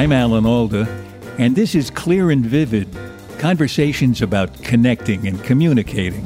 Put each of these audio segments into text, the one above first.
I'm Alan Alda, and this is Clear and Vivid conversations about connecting and communicating.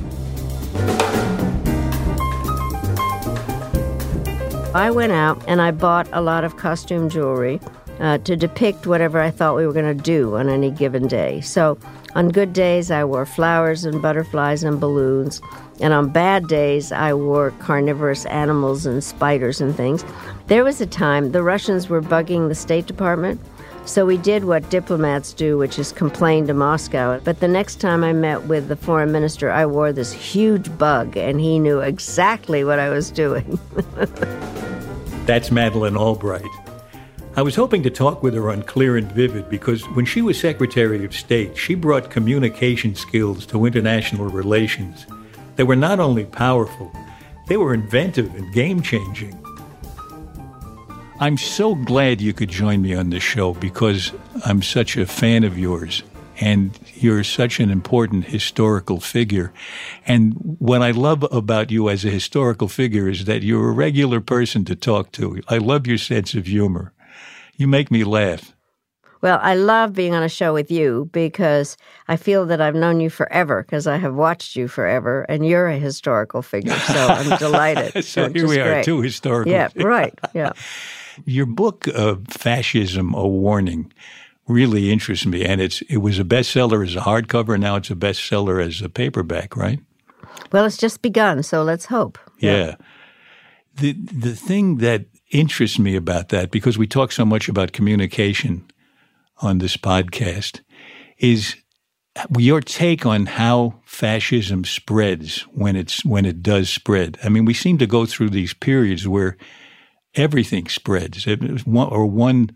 I went out and I bought a lot of costume jewelry uh, to depict whatever I thought we were going to do on any given day. So, on good days, I wore flowers and butterflies and balloons. And on bad days, I wore carnivorous animals and spiders and things. There was a time the Russians were bugging the State Department. So we did what diplomats do, which is complain to Moscow. But the next time I met with the foreign minister, I wore this huge bug, and he knew exactly what I was doing. That's Madeleine Albright. I was hoping to talk with her on Clear and Vivid because when she was Secretary of State, she brought communication skills to international relations. They were not only powerful, they were inventive and game changing. I'm so glad you could join me on this show because I'm such a fan of yours and you're such an important historical figure. And what I love about you as a historical figure is that you're a regular person to talk to. I love your sense of humor. You make me laugh. Well, I love being on a show with you because I feel that I've known you forever because I have watched you forever, and you're a historical figure. So I'm delighted. so here we are, two historical. Yeah, right. Yeah. Your book, uh, "Fascism: A Warning," really interests me, and it's it was a bestseller as a hardcover. Now it's a bestseller as a paperback, right? Well, it's just begun, so let's hope. yeah. yeah. The the thing that interests me about that, because we talk so much about communication on this podcast, is your take on how fascism spreads when it's when it does spread. I mean, we seem to go through these periods where everything spreads, or one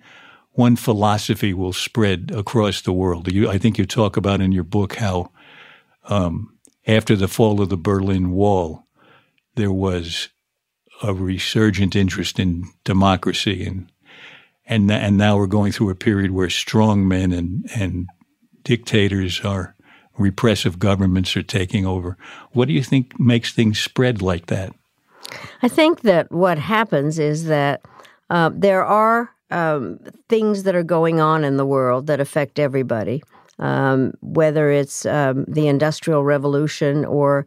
one philosophy will spread across the world. You, I think you talk about in your book how um, after the fall of the Berlin Wall, there was a resurgent interest in democracy and and and now we're going through a period where strong men and and dictators are repressive governments are taking over. What do you think makes things spread like that? I think that what happens is that uh, there are um, things that are going on in the world that affect everybody, um, whether it's um, the Industrial Revolution or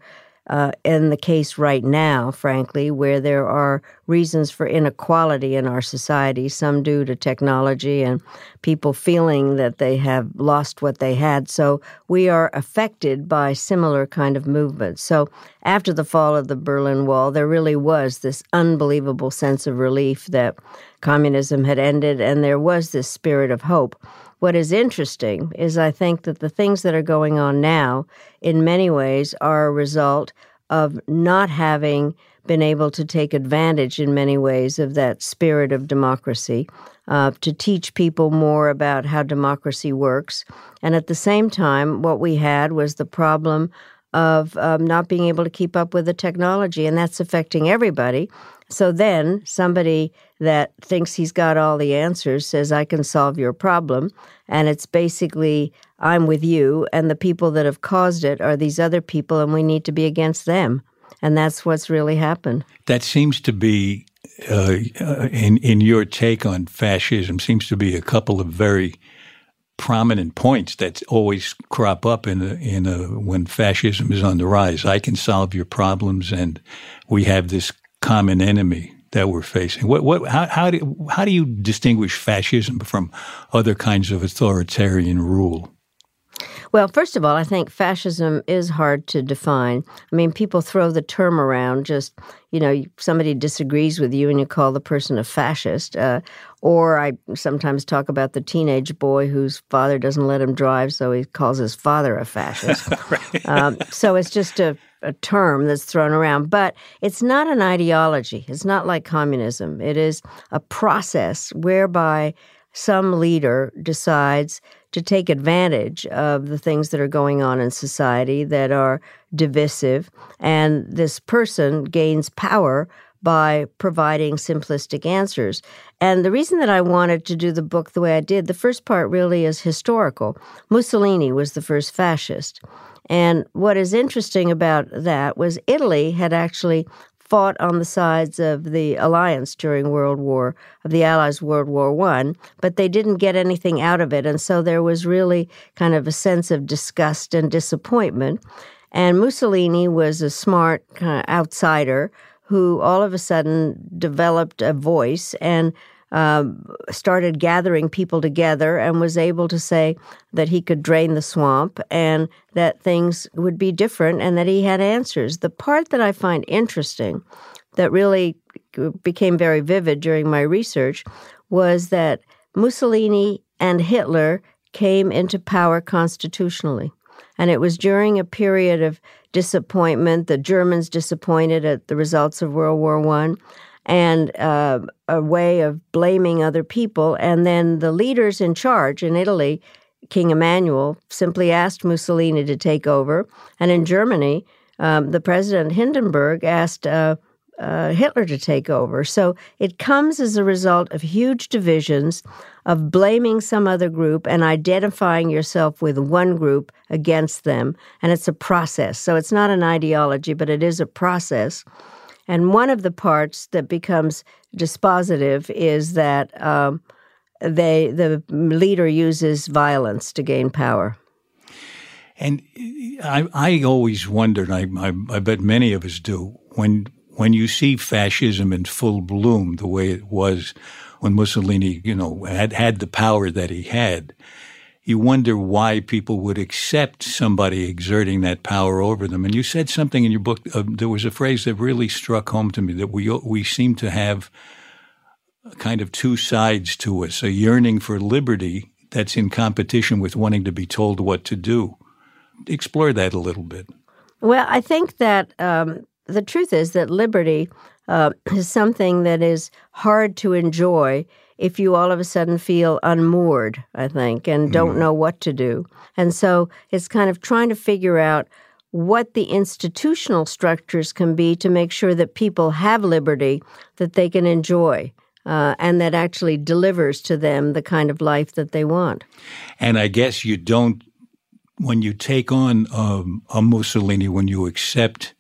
uh, in the case right now, frankly, where there are reasons for inequality in our society, some due to technology and people feeling that they have lost what they had. So we are affected by similar kind of movements. So after the fall of the Berlin Wall, there really was this unbelievable sense of relief that communism had ended, and there was this spirit of hope. What is interesting is I think that the things that are going on now, in many ways, are a result of not having been able to take advantage in many ways of that spirit of democracy, uh, to teach people more about how democracy works. And at the same time, what we had was the problem of um, not being able to keep up with the technology, and that's affecting everybody. So then somebody that thinks he's got all the answers says, I can solve your problem. And it's basically, I'm with you, and the people that have caused it are these other people, and we need to be against them. And that's what's really happened. That seems to be, uh, uh in, in your take on fascism, seems to be a couple of very prominent points that always crop up in a, in a, when fascism is on the rise. I can solve your problems, and we have this common enemy that we're facing. What, what, how, how do how do you distinguish fascism from other kinds of authoritarian rule? Well, first of all, I think fascism is hard to define. I mean, people throw the term around just, you know, somebody disagrees with you and you call the person a fascist. Uh, or I sometimes talk about the teenage boy whose father doesn't let him drive, so he calls his father a fascist. right. um, so it's just a, a term that's thrown around. But it's not an ideology, it's not like communism. It is a process whereby some leader decides to take advantage of the things that are going on in society that are divisive. And this person gains power by providing simplistic answers. And the reason that I wanted to do the book the way I did, the first part really is historical. Mussolini was the first fascist. And what is interesting about that was Italy had actually fought on the sides of the alliance during World War of the Allies World War One, but they didn't get anything out of it, and so there was really kind of a sense of disgust and disappointment. And Mussolini was a smart kind of outsider who all of a sudden developed a voice and um, started gathering people together and was able to say that he could drain the swamp and that things would be different and that he had answers. The part that I find interesting that really became very vivid during my research was that Mussolini and Hitler came into power constitutionally. And it was during a period of disappointment. The Germans disappointed at the results of World War One and uh, a way of blaming other people. And then the leaders in charge in Italy, King Emmanuel, simply asked Mussolini to take over. And in Germany, um, the president Hindenburg asked uh, uh, Hitler to take over. So it comes as a result of huge divisions, of blaming some other group and identifying yourself with one group against them. And it's a process. So it's not an ideology, but it is a process. And one of the parts that becomes dispositive is that um, they the leader uses violence to gain power. And I, I always wondered, I, I, I bet many of us do, when when you see fascism in full bloom, the way it was when Mussolini, you know, had had the power that he had, you wonder why people would accept somebody exerting that power over them. And you said something in your book. Uh, there was a phrase that really struck home to me that we we seem to have kind of two sides to us: a yearning for liberty that's in competition with wanting to be told what to do. Explore that a little bit. Well, I think that um, the truth is that liberty uh, is something that is hard to enjoy if you all of a sudden feel unmoored, I think, and don't mm. know what to do. And so it's kind of trying to figure out what the institutional structures can be to make sure that people have liberty that they can enjoy. Uh, and that actually delivers to them the kind of life that they want. And I guess you don't, when you take on um, a Mussolini, when you accept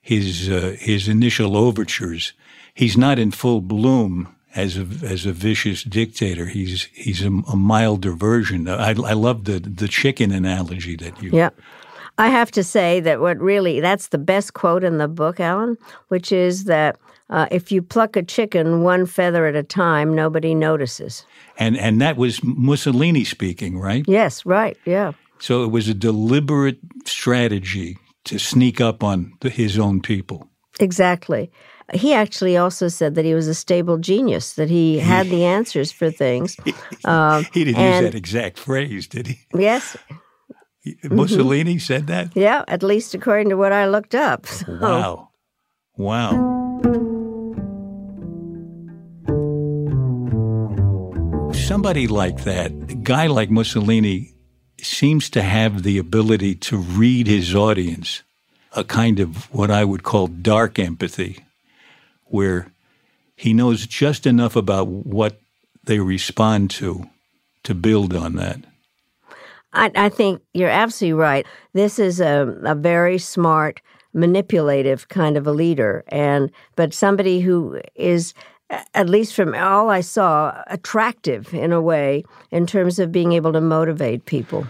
his uh, his initial overtures, he's not in full bloom as a as a vicious dictator. He's he's a, a milder version. I, I love the the chicken analogy that you. Yeah. I have to say that what really that's the best quote in the book, Alan, which is that uh, if you pluck a chicken one feather at a time, nobody notices. And and that was Mussolini speaking, right? Yes, right. Yeah. So it was a deliberate strategy to sneak up on the, his own people. Exactly. He actually also said that he was a stable genius, that he had the answers for things. Uh, he didn't and, use that exact phrase, did he? Yes. Mussolini mm-hmm. said that? Yeah, at least according to what I looked up. So. Wow. Wow. Somebody like that, a guy like Mussolini, seems to have the ability to read his audience, a kind of what I would call dark empathy where he knows just enough about what they respond to to build on that. I, I think you're absolutely right. This is a, a very smart, manipulative kind of a leader, and but somebody who is at least from all I saw, attractive in a way in terms of being able to motivate people.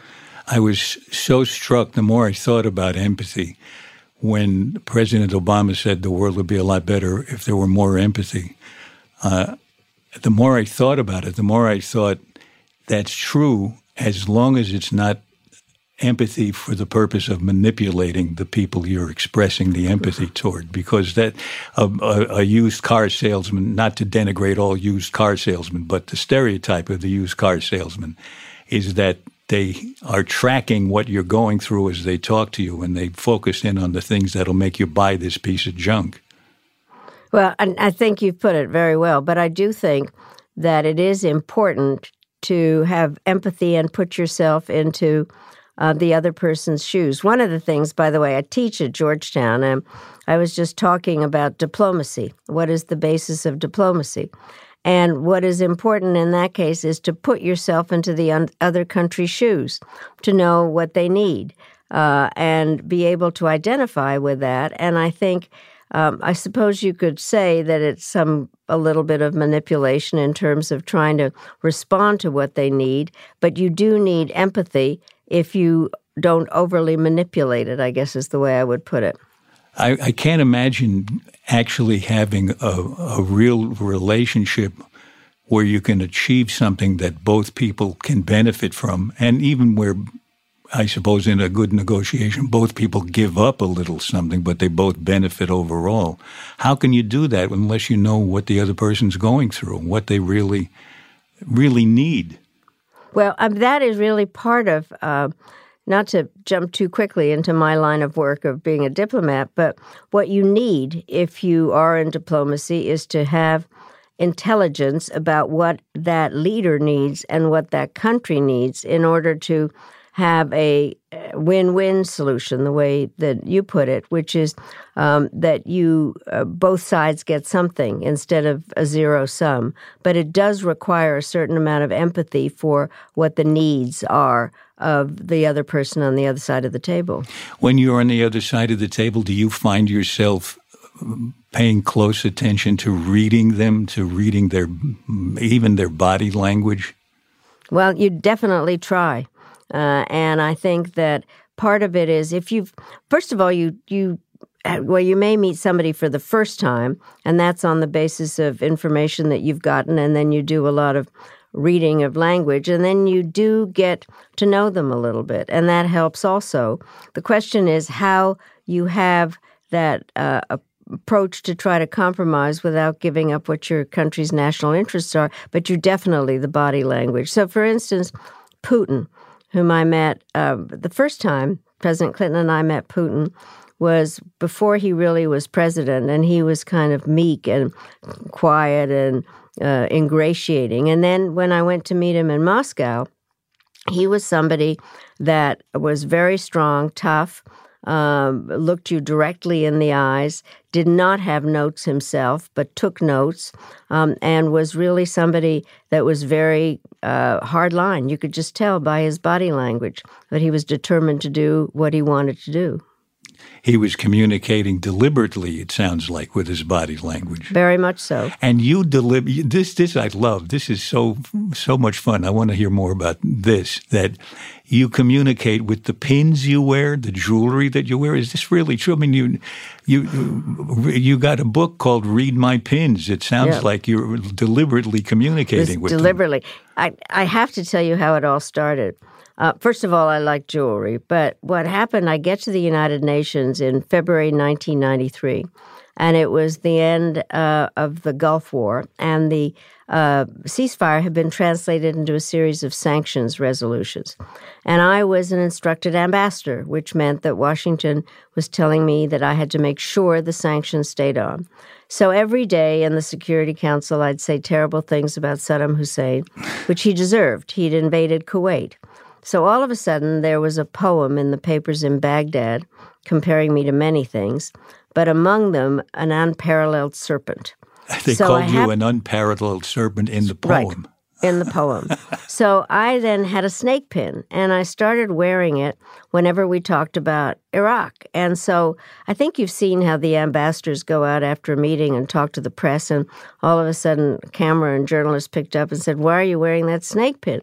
I was so struck the more I thought about empathy when President Obama said the world would be a lot better if there were more empathy. Uh, the more I thought about it, the more I thought that's true as long as it's not empathy for the purpose of manipulating the people you're expressing the empathy toward because that a, a, a, used car salesman not to denigrate all used car salesmen but the stereotype of the used car salesman is that they are tracking what you're going through as they talk to you and they focus in on the things that'll make you buy this piece of junk. Well, I think you've put it very well, but I do think that it is important to have empathy and put yourself into uh, the other person's shoes. One of the things, by the way, I teach at Georgetown, and I was just talking about diplomacy. What is the basis of diplomacy? And what is important in that case is to put yourself into the other country's shoes, to know what they need, uh, and be able to identify with that. And I think um, I suppose you could say that it's some a little bit of manipulation in terms of trying to respond to what they need, but you do need empathy if you don't overly manipulate it, I guess is the way I would put it. I, I can't imagine actually having a, a real relationship where you can achieve something that both people can benefit from, and even where I suppose in a good negotiation, both people give up a little something, but they both benefit overall. How can you do that unless you know what the other person's going through, what they really, really need? Well, um, that is really part of, uh, not to jump too quickly into my line of work of being a diplomat, but what you need if you are in diplomacy is to have intelligence about what that leader needs and what that country needs in order to have a win-win solution, the way that you put it, which is um, that you uh, both sides get something instead of a zero sum. But it does require a certain amount of empathy for what the needs are of the other person on the other side of the table. When you're on the other side of the table, do you find yourself um, paying close attention to reading them, to reading their even their body language? Well, you definitely try. Uh, and I think that part of it is if you've, first of all, you, you, uh, well, you may meet somebody for the first time, and that's on the basis of information that you've gotten, and then you do a lot of reading of language, and then you do get to know them a little bit, and that helps also. The question is how you have that uh, approach to try to compromise without giving up what your country's national interests are, but you definitely the body language. So, for instance, Putin whom I met uh, the first time President Clinton and I met Putin was before he really was president, and he was kind of meek and quiet and uh, ingratiating. And then when I went to meet him in Moscow, he was somebody that was very strong, tough, um, looked you directly in the eyes, did not have notes himself, but took notes, um, and was really somebody that was very uh, hard line. You could just tell by his body language that he was determined to do what he wanted to do he was communicating deliberately. It sounds like with his body language. Very much so. And you deliver this. This I love. This is so so much fun. I want to hear more about this. That you communicate with the pins you wear, the jewelry that you wear. Is this really true? I mean, you you you got a book called "Read My Pins." It sounds yeah. like you're deliberately communicating with deliberately. Them. I I have to tell you how it all started. Uh, first of all, I like jewelry, but what happened, I get to the United Nations in February 1993, and it was the end uh, of the Gulf War, and the uh, ceasefire had been translated into a series of sanctions resolutions. And I was an instructed ambassador, which meant that Washington was telling me that I had to make sure the sanctions stayed on. So every day in the Security Council, I'd say terrible things about Saddam Hussein, which he deserved. He'd invaded Kuwait. So all of a sudden, there was a poem in the papers in Baghdad comparing me to many things, but among them, an unparalleled serpent. They so called you an unparalleled serpent in the poem. Right, in the poem. so I then had a snake pin and I started wearing it whenever we talked about Iraq. And so I think you've seen how the ambassadors go out after a meeting and talk to the press, and all of a sudden, camera and journalists picked up and said, Why are you wearing that snake pin?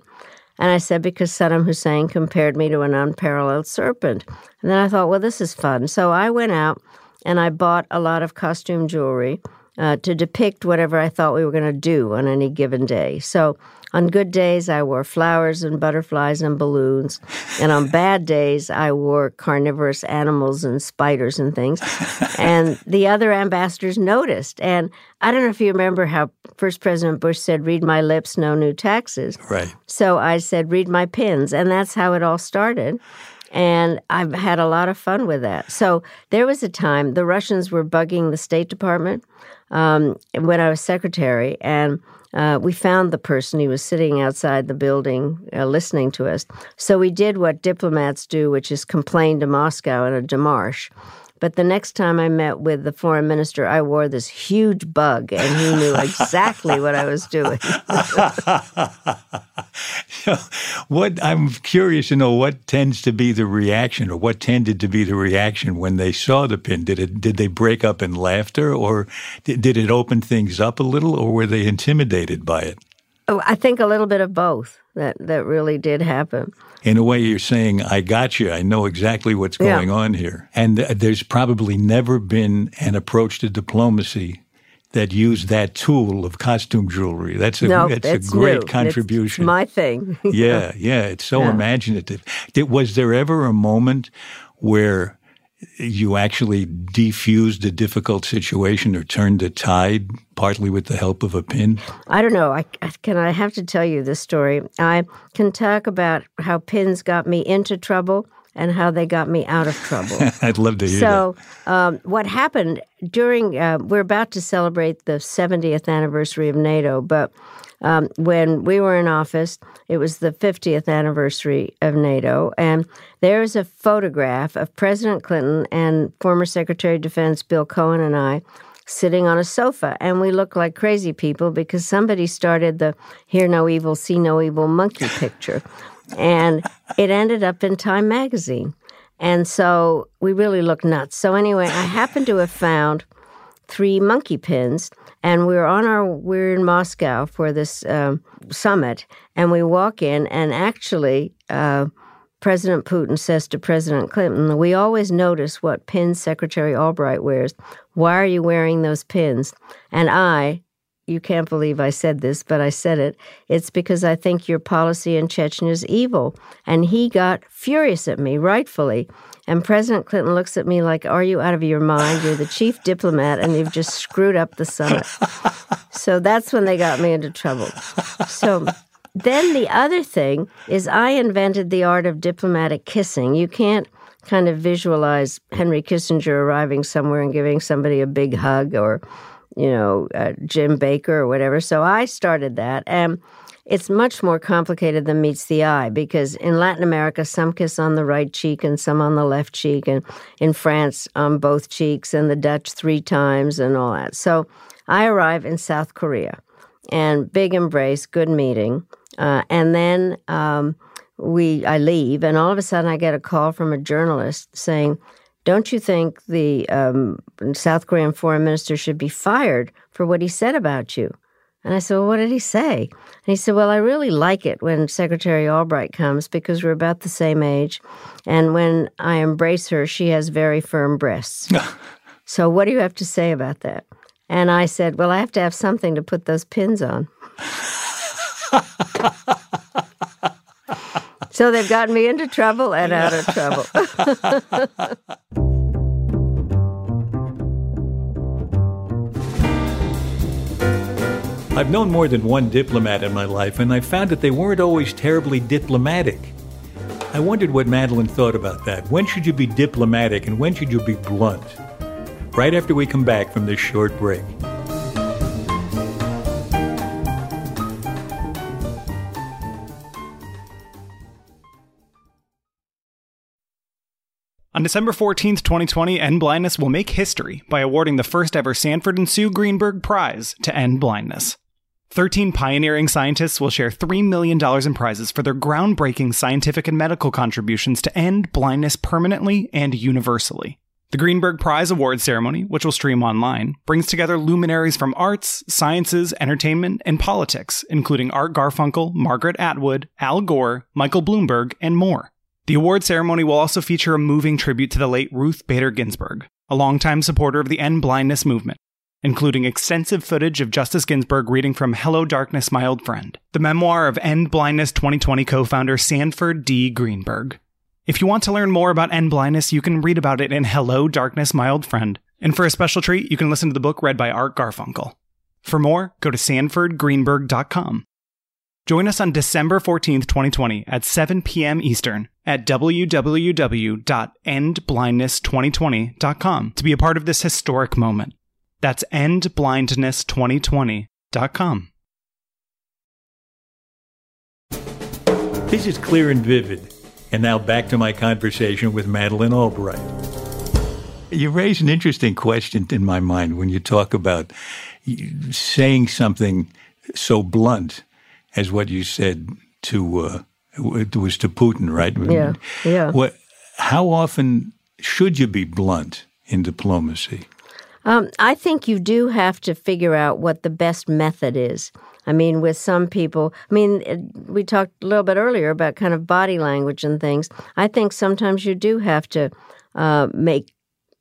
And I said, because Saddam Hussein compared me to an unparalleled serpent. And then I thought, well, this is fun. So I went out and I bought a lot of costume jewelry uh, to depict whatever I thought we were going to do on any given day. So on good days, I wore flowers and butterflies and balloons. And on bad days, I wore carnivorous animals and spiders and things. And the other ambassadors noticed. And I don't know if you remember how first President Bush said, read my lips, no new taxes. Right. So I said, read my pins. And that's how it all started. And I've had a lot of fun with that. So there was a time the Russians were bugging the State Department um, when I was secretary. And uh, we found the person. He was sitting outside the building uh, listening to us. So we did what diplomats do, which is complain to Moscow in a demarche. But the next time I met with the foreign minister, I wore this huge bug, and he knew exactly what I was doing. What I'm curious to know what tends to be the reaction, or what tended to be the reaction when they saw the pin. Did it? Did they break up in laughter, or did, did it open things up a little, or were they intimidated by it? Oh, I think a little bit of both. That that really did happen. In a way, you're saying, "I got you. I know exactly what's going Yeah. on here." And th- there's probably never been an approach to diplomacy that used that tool of costume jewelry. That's a No, that's it's a great new. It's contribution. my thing. yeah, yeah, it's so Yeah. imaginative. Did, was there ever a moment where you actually defused a difficult situation or turned the tide partly with the help of a pin? I don't know. I, can I have to tell you this story. I can talk about how pins got me into trouble and how they got me out of trouble. I'd love to hear so, um, what happened during? Uh, we're about to celebrate the 70th anniversary of NATO, but um, when we were in office, it was the 50th anniversary of NATO, and there is a photograph of President Clinton and former Secretary of Defense Bill Cohen and I sitting on a sofa, and we look like crazy people because somebody started the "Hear No Evil, See No Evil" monkey picture, and it ended up in Time magazine. And so we really look nuts. So anyway, I happen to have found three monkey pins, and we're on our we're in Moscow for this um, summit, and we walk in, and actually. Uh, President Putin says to President Clinton, We always notice what pins Secretary Albright wears. Why are you wearing those pins? And I, you can't believe I said this, but I said it. It's because I think your policy in Chechnya is evil. And he got furious at me, rightfully. And President Clinton looks at me like, Are you out of your mind? You're the chief diplomat, and you've just screwed up the summit. So that's when they got me into trouble. So then the other thing is I invented the art of diplomatic kissing. You can't kind of visualize Henry Kissinger arriving somewhere and giving somebody a big hug or, you know, uh, Jim Baker or whatever. So I started that. And it's much more complicated than meets the eye because in Latin America, some kiss on the right cheek and some on the left cheek, and in France, on both cheeks, and the Dutch three times and all that. So I arrive in South Korea and big embrace, good meeting. Uh, and then um, we, I leave, and all of a sudden I get a call from a journalist saying, "Don't you think the um, South Korean foreign minister should be fired for what he said about you?" And I said, well, "What did he say?" And he said, "Well, I really like it when Secretary Albright comes because we're about the same age, and when I embrace her, she has very firm breasts. so, what do you have to say about that?" And I said, "Well, I have to have something to put those pins on." So they've gotten me into trouble and out of trouble. I've known more than one diplomat in my life, and I found that they weren't always terribly diplomatic. I wondered what Madeleine thought about that. When should you be diplomatic and when should you be blunt? Right after we come back from this short break. On December 14th, 2020, End Blindness will make history by awarding the first ever Sanford and Sue Greenberg Prize to end blindness. 13 pioneering scientists will share $3 million in prizes for their groundbreaking scientific and medical contributions to end blindness permanently and universally. The Greenberg Prize Award ceremony, which will stream online, brings together luminaries from arts, sciences, entertainment, and politics, including Art Garfunkel, Margaret Atwood, Al Gore, Michael Bloomberg, and more. The award ceremony will also feature a moving tribute to the late Ruth Bader Ginsburg, a longtime supporter of the end blindness movement, including extensive footage of Justice Ginsburg reading from Hello Darkness, My Old Friend, the memoir of End Blindness 2020 co founder Sanford D. Greenberg. If you want to learn more about end blindness, you can read about it in Hello Darkness, My Old Friend. And for a special treat, you can listen to the book read by Art Garfunkel. For more, go to sanfordgreenberg.com. Join us on December 14th, 2020 at 7 p.m. Eastern at www.endblindness2020.com to be a part of this historic moment. That's endblindness2020.com. This is clear and vivid. And now back to my conversation with Madeleine Albright. You raise an interesting question in my mind when you talk about saying something so blunt as what you said to uh, it was to Putin, right? Yeah, yeah. What? How often should you be blunt in diplomacy? Um, I think you do have to figure out what the best method is. I mean, with some people, I mean, we talked a little bit earlier about kind of body language and things. I think sometimes you do have to uh, make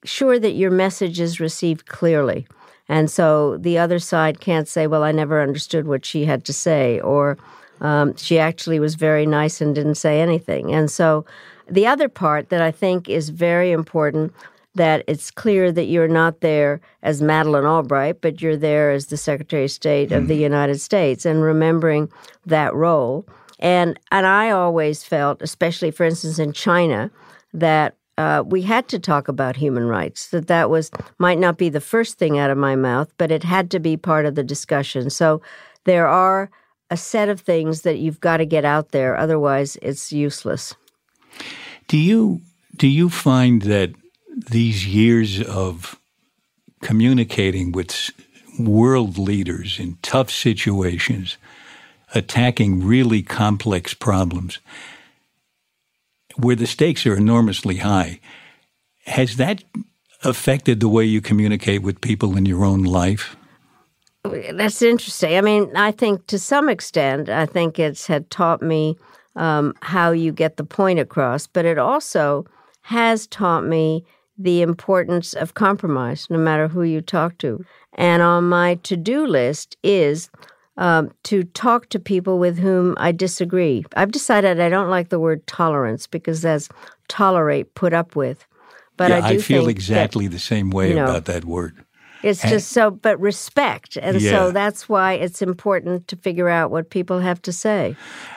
sure that your message is received clearly. And so the other side can't say, well, I never understood what she had to say, or um, she actually was very nice and didn't say anything. And so the other part that I think is very important that it's clear that you're not there as Madeleine Albright, but you're there as the Secretary of State of the mm-hmm. United States and remembering that role. And and I always felt, especially for instance in China, that uh, we had to talk about human rights. That that was might not be the first thing out of my mouth, but it had to be part of the discussion. So there are a set of things that you've got to get out there, otherwise it's useless. Do you do you find that these years of communicating with world leaders in tough situations, attacking really complex problems, where the stakes are enormously high, has that affected the way you communicate with people in your own life? That's interesting. I mean, I think to some extent, I think it's had taught me um, how you get the point across, but it also has taught me the importance of compromise, no matter who you talk to. And on my to do list is um, to talk to people with whom I disagree. I've decided I don't like the word tolerance because that's tolerate, put up with. But yeah, I, I feel exactly that, the same way you know, about that word. It's and, just so, but respect, and yeah. so that's why it's important to figure out what people have to say.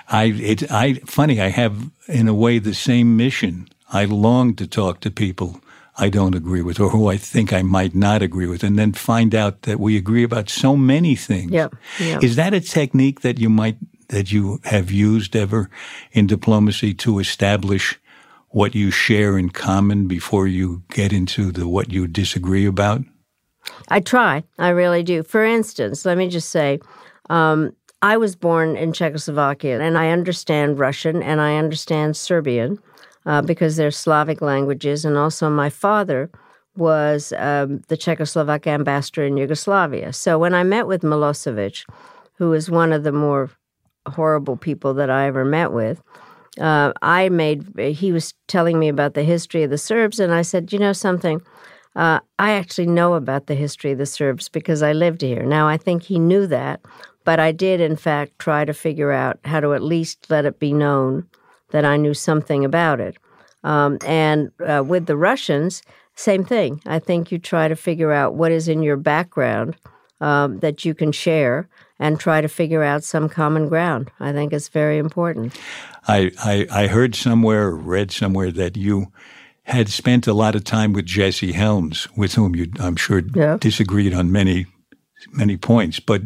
I, it, I, funny, I have in a way the same mission. I long to talk to people I don't agree with or who I think I might not agree with, and then find out that we agree about so many things. Yep. yep. Is that a technique that you might that you have used ever in diplomacy to establish what you share in common before you get into the what you disagree about? I try. I really do. For instance, let me just say, um, I was born in Czechoslovakia, and I understand Russian and I understand Serbian uh, because they're Slavic languages. And also, my father was um, the Czechoslovak ambassador in Yugoslavia. So when I met with Milosevic, who was one of the more horrible people that I ever met with, uh, I made, he was telling me about the history of the Serbs, and I said, you know something? Uh, I actually know about the history of the Serbs because I lived here. Now, I think he knew that, but I did, in fact, try to figure out how to at least let it be known that I knew something about it. Um, and uh, with the Russians, same thing. I think you try to figure out what is in your background um, that you can share and try to figure out some common ground. I think it's very important. I, I, I heard somewhere, read somewhere that you had spent a lot of time with Jesse Helms, with whom you, I'm sure, yeah. disagreed on many, many points. But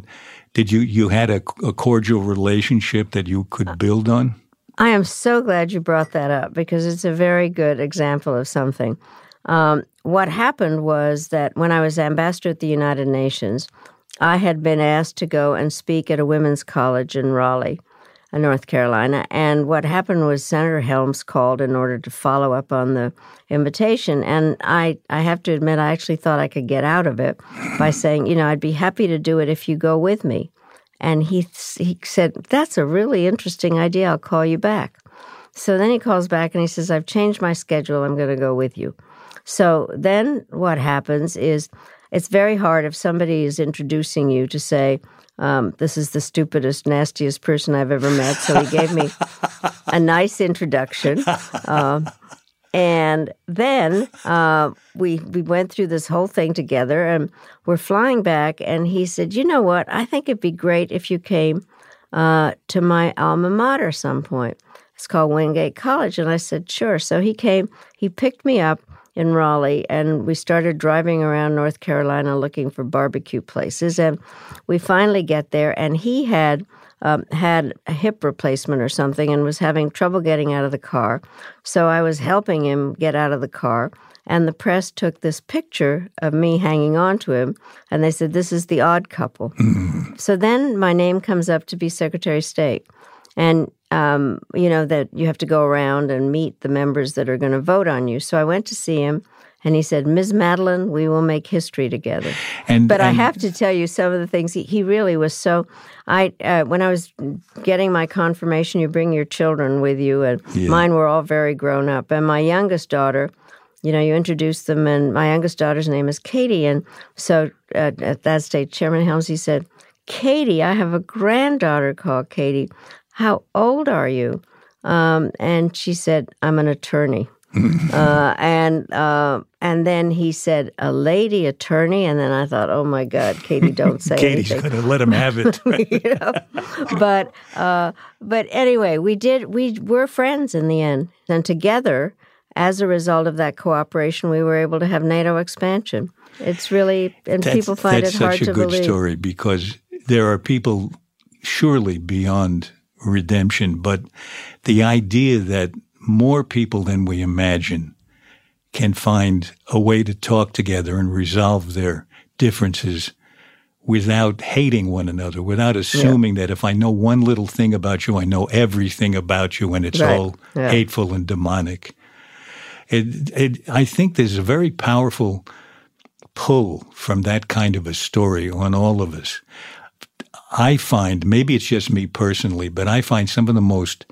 did you you had a, a cordial relationship that you could build on? I am so glad you brought that up because it's a very good example of something. Um, what happened was that when I was ambassador at the United Nations, I had been asked to go and speak at a women's college in Raleigh, uh, North Carolina. And what happened was Senator Helms called in order to follow up on the invitation. And I, I have to admit, I actually thought I could get out of it by saying, you know, I'd be happy to do it if you go with me. And he, he said, That's a really interesting idea. I'll call you back. So then he calls back and he says, I've changed my schedule. I'm going to go with you. So then what happens is it's very hard if somebody is introducing you to say, um, This is the stupidest, nastiest person I've ever met. So he gave me a nice introduction. Uh, and then uh, we we went through this whole thing together, and we're flying back. And he said, "You know what? I think it'd be great if you came uh, to my alma mater some point. It's called Wingate College." And I said, "Sure." So he came. He picked me up in Raleigh, and we started driving around North Carolina looking for barbecue places. And we finally get there, and he had um, had a hip replacement or something and was having trouble getting out of the car. So I was helping him get out of the car. And the press took this picture of me hanging on to him, and they said, This is the odd couple. Mm. So then my name comes up to be Secretary of State. And um, you know, that you have to go around and meet the members that are going to vote on you. So I went to see him. And he said, Ms. Madeleine, we will make history together. And, but I have to tell you some of the things he, he really was so. I uh, when I was getting my confirmation, you bring your children with you, and Yeah. mine were all very grown up. And my youngest daughter, you know, you introduce them, and my youngest daughter's name is Katie. And so uh, at that stage, Chairman Helmsley said, Katie, I have a granddaughter called Katie. How old are you? Um, and she said, I'm an attorney. uh, and uh, and then he said, a lady attorney. And then I thought, oh my God, Katie, don't say that. Katie's anything going to let him have it. you know. But uh, but anyway, we did we were friends in the end, and together, as a result of that cooperation, we were able to have NATO expansion. It's really and That's- people find it hard to believe. That's such a good believe. story because there are people surely beyond redemption, but the idea that more people than we imagine can find a way to talk together and resolve their differences without hating one another, without assuming that if I know one little thing about you, I know everything about you and it's Right. all Yeah. hateful and demonic. It, it, I think there's a very powerful pull from that kind of a story on all of us. I find, maybe it's just me personally, but I find some of the most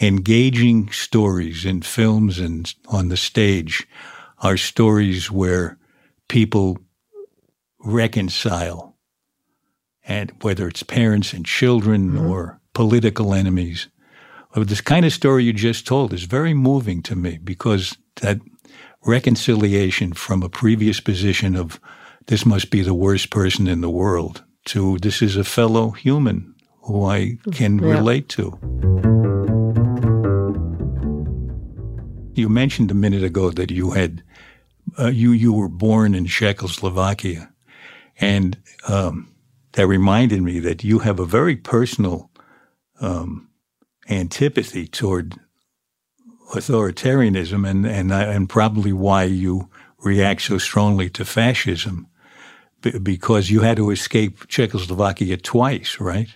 engaging stories in films and on the stage are stories where people reconcile. And whether it's parents and children mm-hmm. or political enemies. This kind of story you just told is very moving to me because that reconciliation from a previous position of this must be the worst person in the world to this is a fellow human who I can Yeah. relate to. You mentioned a minute ago that you had uh, you you were born in Czechoslovakia, and um, that reminded me that you have a very personal um, antipathy toward authoritarianism, and and and probably why you react so strongly to fascism, b- because you had to escape Czechoslovakia twice, right?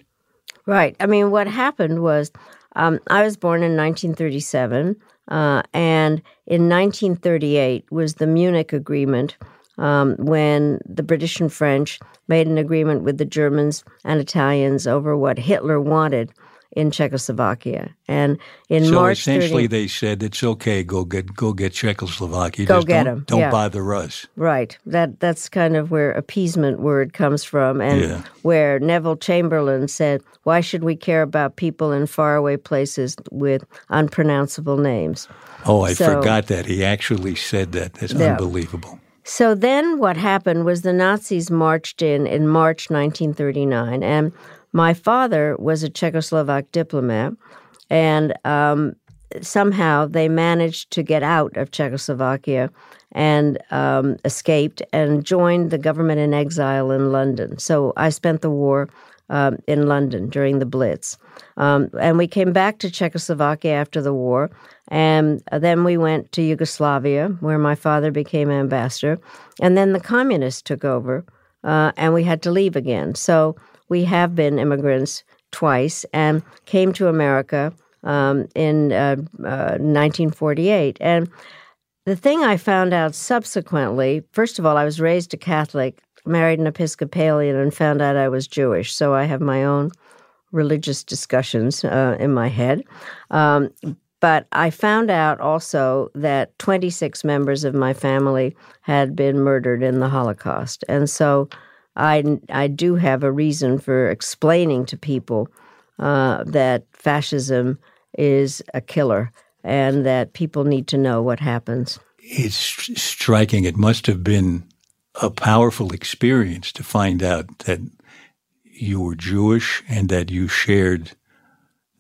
Right. I mean, what happened was um, I was born in 1937, uh, and in 1938 was the Munich Agreement um, when the British and French made an agreement with the Germans and Italians over what Hitler wanted in Czechoslovakia. And in so March essentially, 30 they said it's okay. Go get go get Czechoslovakia. Go Just get don't, 'em, Don't yeah. bother us. Right. That that's kind of where appeasement word comes from and Yeah. where Neville Chamberlain said, "Why should we care about people in faraway places with unpronounceable names?" Oh, I So- forgot that he actually said that. That's Yeah. unbelievable. So then what happened was the Nazis marched in in March 1939 and my father was a Czechoslovak diplomat and um, somehow they managed to get out of Czechoslovakia and um, escaped and joined the government in exile in London. So I spent the war um, in London during the Blitz. Um, and we came back to Czechoslovakia after the war. And then we went to Yugoslavia, where my father became ambassador. And then the communists took over, uh, and we had to leave again. So we have been immigrants twice and came to America um, in uh, uh, 1948. And the thing I found out subsequently, first of all, I was raised a Catholic, married an Episcopalian, and found out I was Jewish. So I have my own religious discussions uh, in my head. Um, but I found out also that 26 members of my family had been murdered in the Holocaust. And so I, I do have a reason for explaining to people uh, that fascism is a killer and that people need to know what happens. It's striking. It must have been a powerful experience to find out that you were Jewish and that you shared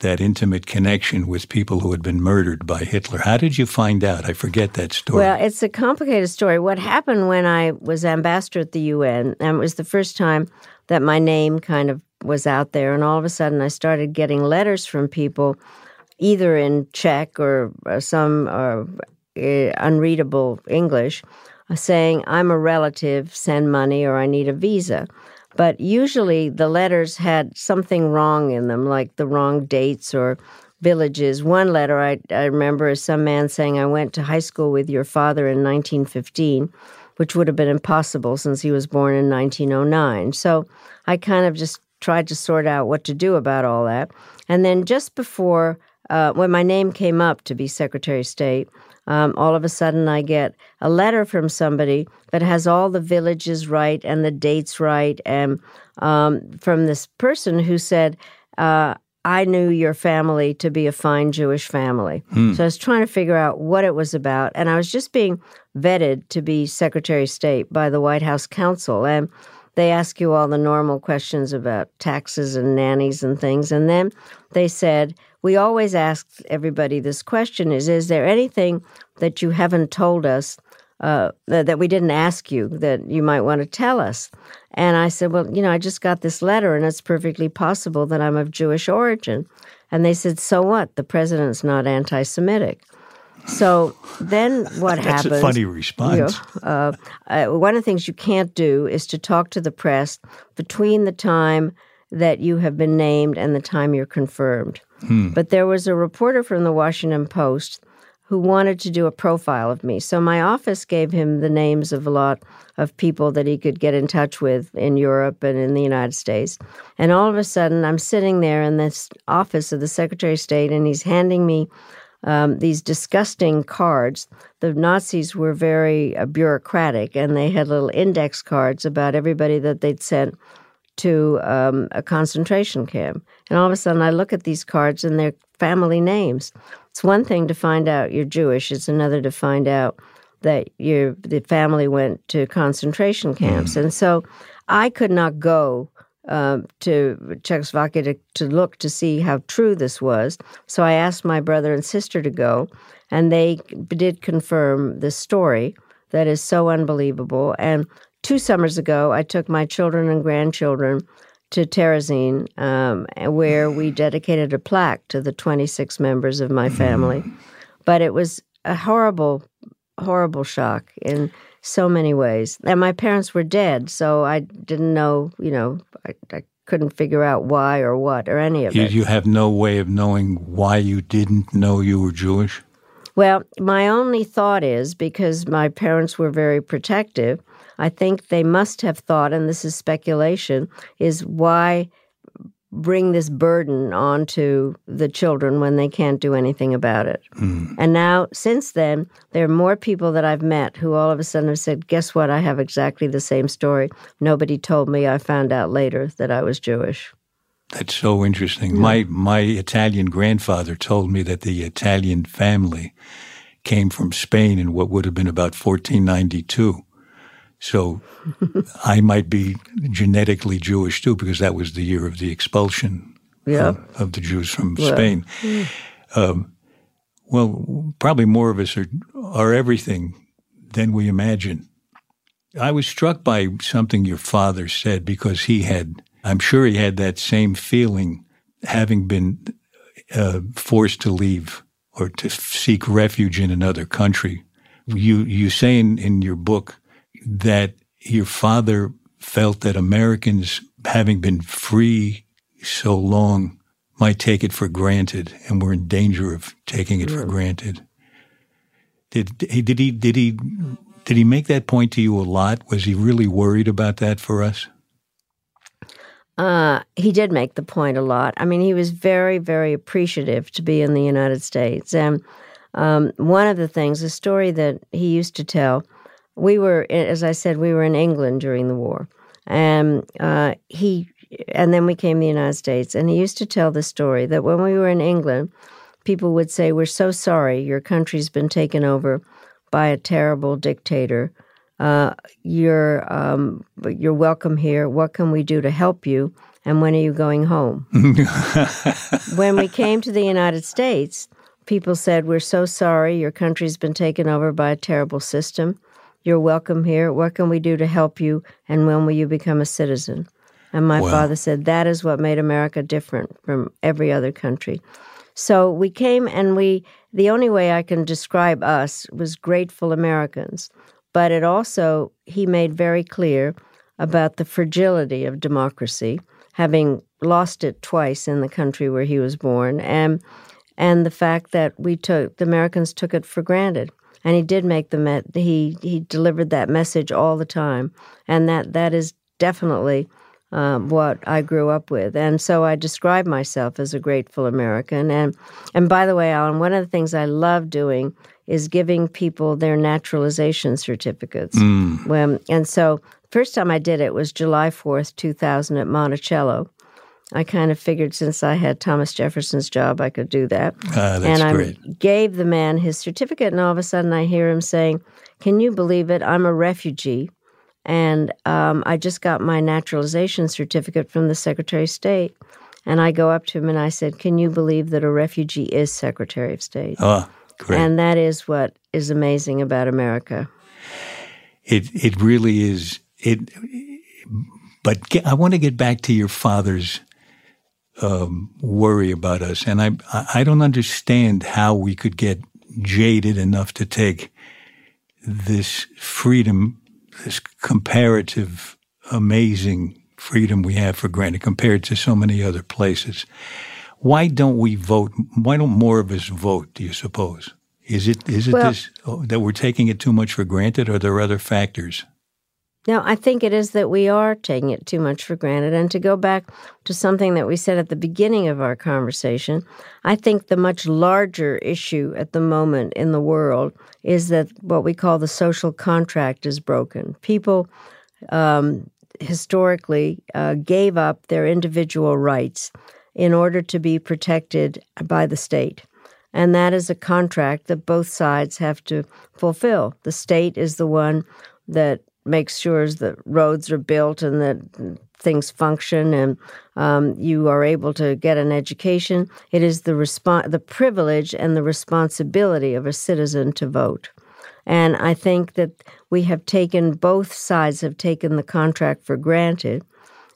that intimate connection with people who had been murdered by Hitler. How did you find out? I forget that story. Well, it's a complicated story. What happened when I was ambassador at the UN, and it was the first time that my name kind of was out there, and all of a sudden I started getting letters from people, either in Czech or uh, some uh, uh, unreadable English, saying, I'm a relative, send money, or I need a visa. But usually the letters had something wrong in them, like the wrong dates or villages. One letter I, I remember is some man saying, I went to high school with your father in 1915, which would have been impossible since he was born in 1909. So I kind of just tried to sort out what to do about all that. And then just before, uh, when my name came up to be Secretary of State, um, all of a sudden I get a letter from somebody that has all the villages right and the dates right, and um, from this person who said, uh, I knew your family to be a fine Jewish family. Hmm. So I was trying to figure out what it was about. And I was just being vetted to be Secretary of State by the White House counsel. And they ask you all the normal questions about taxes and nannies and things. And then they said, We always ask everybody this question is, is there anything that you haven't told us uh, that, we didn't ask you that you might want to tell us? And I said, Well, you know, I just got this letter, and it's perfectly possible that I'm of Jewish origin. And they said, So what? The president's not anti Semitic. So then what That's happens? That's a funny response. You know, uh, uh, one of the things you can't do is to talk to the press between the time that you have been named and the time you're confirmed. Hmm. But there was a reporter from the Washington Post who wanted to do a profile of me. So my office gave him the names of a lot of people that he could get in touch with in Europe and in the United States. And all of a sudden, I'm sitting there in this office of the Secretary of State, and he's handing me um, these disgusting cards. The Nazis were very uh, bureaucratic, and they had little index cards about everybody that they'd sent to um, a concentration camp. And all of a sudden, I look at these cards, and they're family names. It's one thing to find out you're Jewish, it's another to find out that your the family went to concentration camps. Mm. And so I could not go uh, to Czechoslovakia to, to look to see how true this was. So I asked my brother and sister to go, and they did confirm this story that is so unbelievable. And two summers ago, I took my children and grandchildren to Terezin, um, where we dedicated a plaque to the 26 members of my family. But it was a horrible, horrible shock in so many ways. And my parents were dead, so I didn't know, you know, I, I couldn't figure out why or what or any of you, it. You have no way of knowing why you didn't know you were Jewish? Well, my only thought is because my parents were very protective, I think they must have thought, and this is speculation, is why bring this burden onto the children when they can't do anything about it. Mm. And now, since then, there are more people that I've met who all of a sudden have said, Guess what? I have exactly the same story. Nobody told me. I found out later that I was Jewish. That's so interesting. Yeah. My my Italian grandfather told me that the Italian family came from Spain in what would have been about 1492. So I might be genetically Jewish too, because that was the year of the expulsion yeah. of, of, the Jews from yeah. Spain. Um, well, probably more of us are, are everything than we imagine. I was struck by something your father said because he had, I'm sure he had that same feeling having been uh, forced to leave or to seek refuge in another country. You, you say in, in your book that your father felt that Americans, having been free so long, might take it for granted and were in danger of taking it yeah. for granted. Did he did he did he did he make that point to you a lot? Was he really worried about that for us? Uh, he did make the point a lot. I mean, he was very, very appreciative to be in the United States. And um, one of the things, a story that he used to tell, we were, as I said, we were in England during the war, and uh, he, and then we came to the United States, and he used to tell the story that when we were in England, people would say, "We're so sorry, your country's been taken over by a terrible dictator. Uh, you're um, you're welcome here. What can we do to help you? And when are you going home?" when we came to the United States, people said, "We're so sorry, your country's been taken over by a terrible system." You're welcome here. What can we do to help you? And when will you become a citizen? And my father said, That is what made America different from every other country. So we came and we, the only way I can describe us was grateful Americans. But it also, he made very clear about the fragility of democracy, having lost it twice in the country where he was born. And and the fact that we took the Americans took it for granted. And he did make the met he he delivered that message all the time, and that that is definitely um, what I grew up with. And so I describe myself as a grateful American. And and by the way, Alan, one of the things I love doing is giving people their naturalization certificates. Mm. When, and so first time I did it was July 4th, 2000 at Monticello. I kind of figured since I had Thomas Jefferson's job, I could do that. Ah, and I great. gave the man his certificate, and all of a sudden I hear him saying, Can you believe it? I'm a refugee. And um, I just got my naturalization certificate from the Secretary of State. And I go up to him and I said, Can you believe that a refugee is Secretary of State? Oh, great. And that is what is amazing about America. it it really is it but get, I want to get back to your father's um, worry about us. And I I don't understand how we could get jaded enough to take this freedom this comparative amazing freedom we have for granted compared to so many other places. Why don't we vote? Why don't more of us vote do you suppose? Is it is it Well- this oh, that we're taking it too much for granted, or are there other factors? Now, I think it is that we are taking it too much for granted. And to go back to something that we said at the beginning of our conversation, I think the much larger issue at the moment in the world is that what we call the social contract is broken. People um, historically uh, gave up their individual rights in order to be protected by the state. And that is a contract that both sides have to fulfill. The state is the one that makes sure that roads are built and that things function and um, you are able to get an education. It is the respon- the privilege and the responsibility of a citizen to vote. And I think that we have taken both sides have taken the contract for granted,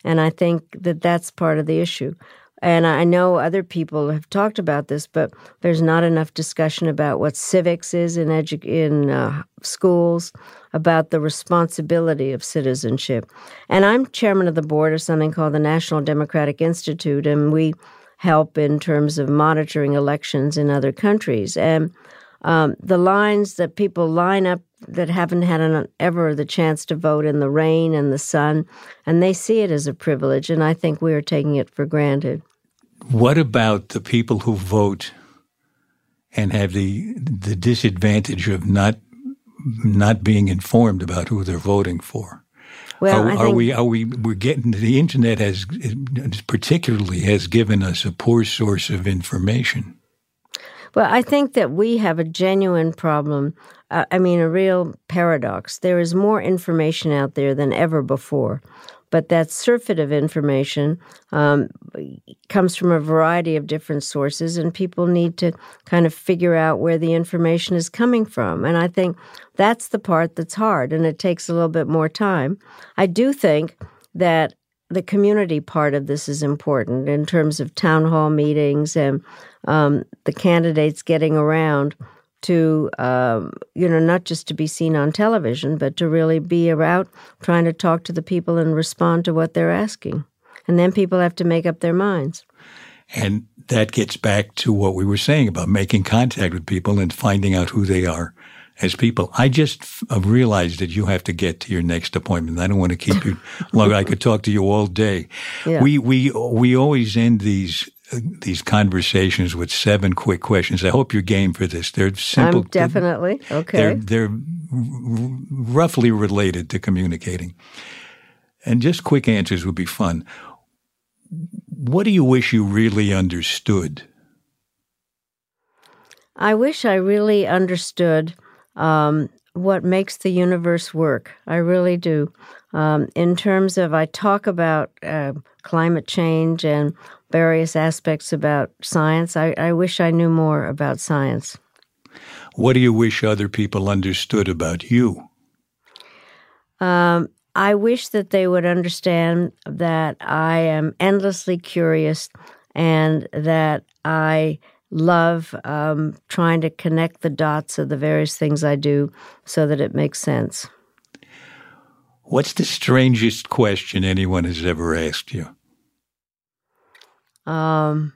and I think that that's part of the issue. And I know other people have talked about this, but there's not enough discussion about what civics is in edu- in uh, schools, about the responsibility of citizenship. And I'm chairman of the board of something called the National Democratic Institute, and we help in terms of monitoring elections in other countries. And um, the lines that people line up that haven't had an, ever the chance to vote in the rain and the sun, and they see it as a privilege, and I think we are taking it for granted. What about the people who vote and have the the disadvantage of not not being informed about who they're voting for? Well, are, I are we are we we're getting the internet has particularly has given us a poor source of information. Well, I think that we have a genuine problem. Uh, I mean, a real paradox. There is more information out there than ever before, but that surfeit of information um, comes from a variety of different sources, and people need to kind of figure out where the information is coming from. And I think that's the part that's hard, and it takes a little bit more time. I do think that the community part of this is important in terms of town hall meetings and um, the candidates getting around to, um, you know, not just to be seen on television, but to really be around trying to talk to the people and respond to what they're asking. And then people have to make up their minds. And that gets back to what we were saying about making contact with people and finding out who they are as people. I just f- realized that you have to get to your next appointment. I don't want to keep you long. I could talk to you all day. Yeah. We we we always end these uh, these conversations with seven quick questions. I hope you're game for this. They're simple. I'm definitely okay. They're they're r- roughly related to communicating, and just quick answers would be fun. What do you wish you really understood? I wish I really understood um, what makes the universe work. I really do. Um, in terms of, I talk about uh, climate change and various aspects about science. I, I wish I knew more about science. What do you wish other people understood about you? Um, I wish that they would understand that I am endlessly curious and that I love um, trying to connect the dots of the various things I do so that it makes sense. What's the strangest question anyone has ever asked you? Um,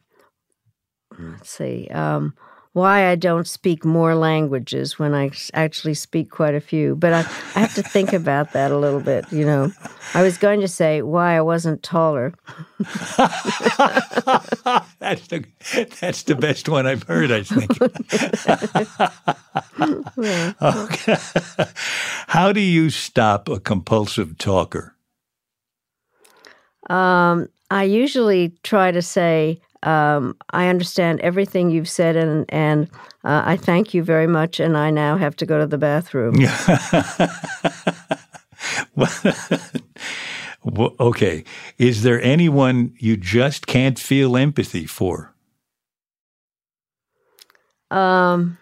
let's see. Um, why I don't speak more languages when I actually speak quite a few. But I, I have to think about that a little bit. You know, I was going to say why I wasn't taller. that's the that's the best one I've heard. I think. okay. How do you stop a compulsive talker? Um, I usually try to say, um, I understand everything you've said, and and uh, I thank you very much. And I now have to go to the bathroom. well, okay. Is there anyone you just can't feel empathy for? Um,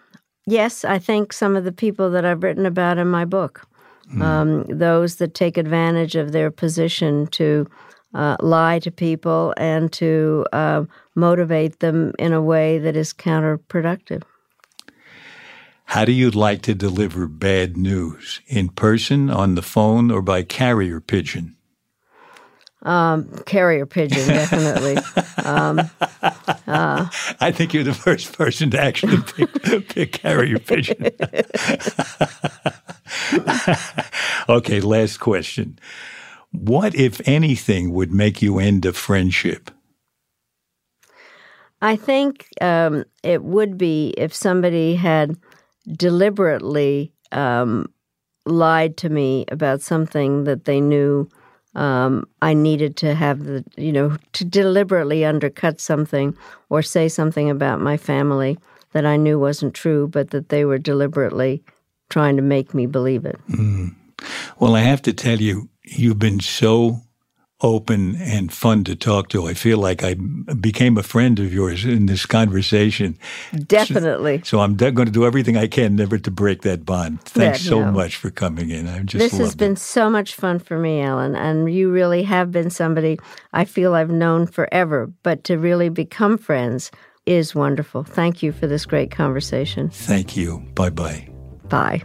yes, I think some of the people that I've written about in my book, mm. um, those that take advantage of their position to uh, lie to people and to uh, motivate them in a way that is counterproductive. How do you like to deliver bad news? In person, on the phone, or by carrier pigeon? Um, carrier pigeon, definitely. um, uh, I think you're the first person to actually pick, pick carrier pigeon. okay, last question. What, if anything, would make you end a friendship? I think um, it would be if somebody had deliberately um, lied to me about something that they knew um, I needed to have the, you know, to deliberately undercut something or say something about my family that I knew wasn't true, but that they were deliberately trying to make me believe it. Mm. Well, I have to tell you, you've been so open and fun to talk to. I feel like I became a friend of yours in this conversation. Definitely. So, so I'm de- going to do everything I can never to break that bond. Thanks so much for coming in. I'm just This has been so much fun for me, Alan, and you really have been somebody I feel I've known forever, but to really become friends is wonderful. Thank you for this great conversation. Thank you. Bye-bye. Bye.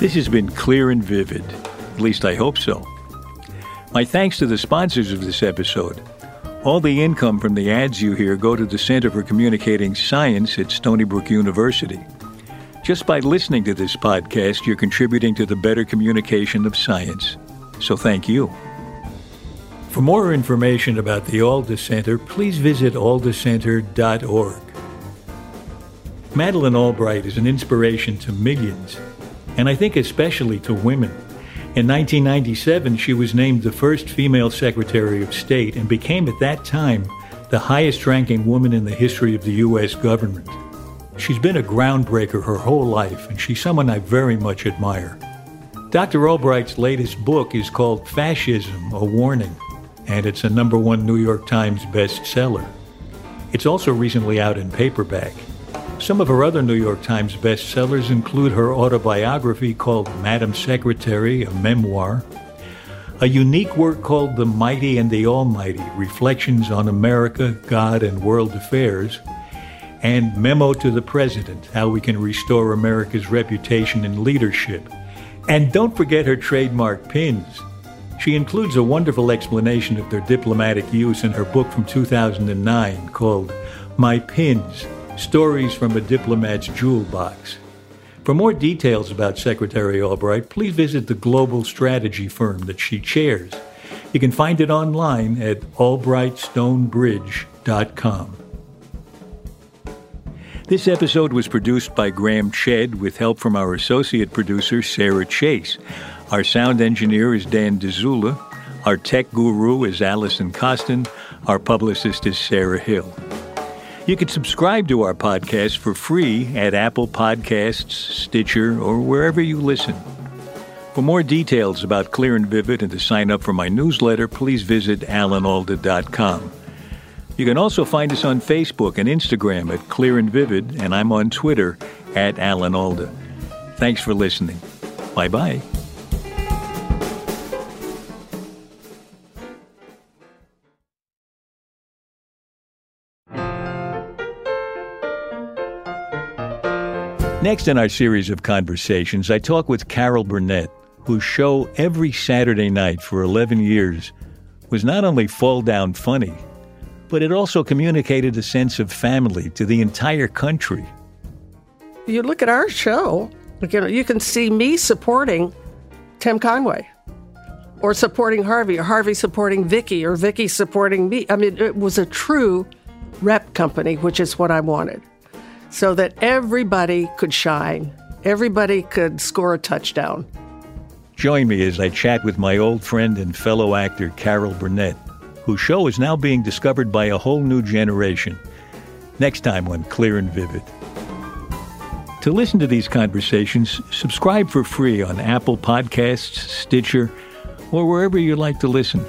This has been clear and vivid. At least I hope so. My thanks to the sponsors of this episode. All the income from the ads you hear go to the Center for Communicating Science at Stony Brook University. Just by listening to this podcast, you're contributing to the better communication of science. So thank you. For more information about the Alda Center, please visit aldacenter.org. Madeleine Albright is an inspiration to millions and I think especially to women. In 1997, she was named the first female Secretary of State and became at that time the highest ranking woman in the history of the U.S. government. She's been a groundbreaker her whole life, and she's someone I very much admire. Dr. Albright's latest book is called Fascism A Warning, and it's a number one New York Times bestseller. It's also recently out in paperback. Some of her other New York Times bestsellers include her autobiography called Madam Secretary, a memoir, a unique work called The Mighty and the Almighty Reflections on America, God, and World Affairs, and Memo to the President How We Can Restore America's Reputation and Leadership. And don't forget her trademark pins. She includes a wonderful explanation of their diplomatic use in her book from 2009 called My Pins Stories from a Diplomat's Jewel Box. For more details about Secretary Albright, please visit the global strategy firm that she chairs. You can find it online at albrightstonebridge.com. This episode was produced by Graham Chedd with help from our associate producer, Sarah Chase. Our sound engineer is Dan Dzula. Our tech guru is Allison Costin. Our publicist is Sarah Hill. You can subscribe to our podcast for free at Apple Podcasts, Stitcher, or wherever you listen. For more details about Clear and Vivid and to sign up for my newsletter, please visit alanalda.com. You can also find us on Facebook and Instagram at Clear and Vivid, and I'm on Twitter at Alan Alda. Thanks for listening. Bye bye. Next in our series of conversations, I talk with Carol Burnett, whose show every Saturday night for 11 years was not only fall down funny, but it also communicated a sense of family to the entire country. You look at our show, you know, you can see me supporting Tim Conway or supporting Harvey or Harvey supporting Vicki or Vicki supporting me. I mean, it was a true rep company, which is what I wanted. So that everybody could shine, everybody could score a touchdown. Join me as I chat with my old friend and fellow actor Carol Burnett, whose show is now being discovered by a whole new generation. Next time on Clear and Vivid. To listen to these conversations, subscribe for free on Apple Podcasts, Stitcher, or wherever you like to listen.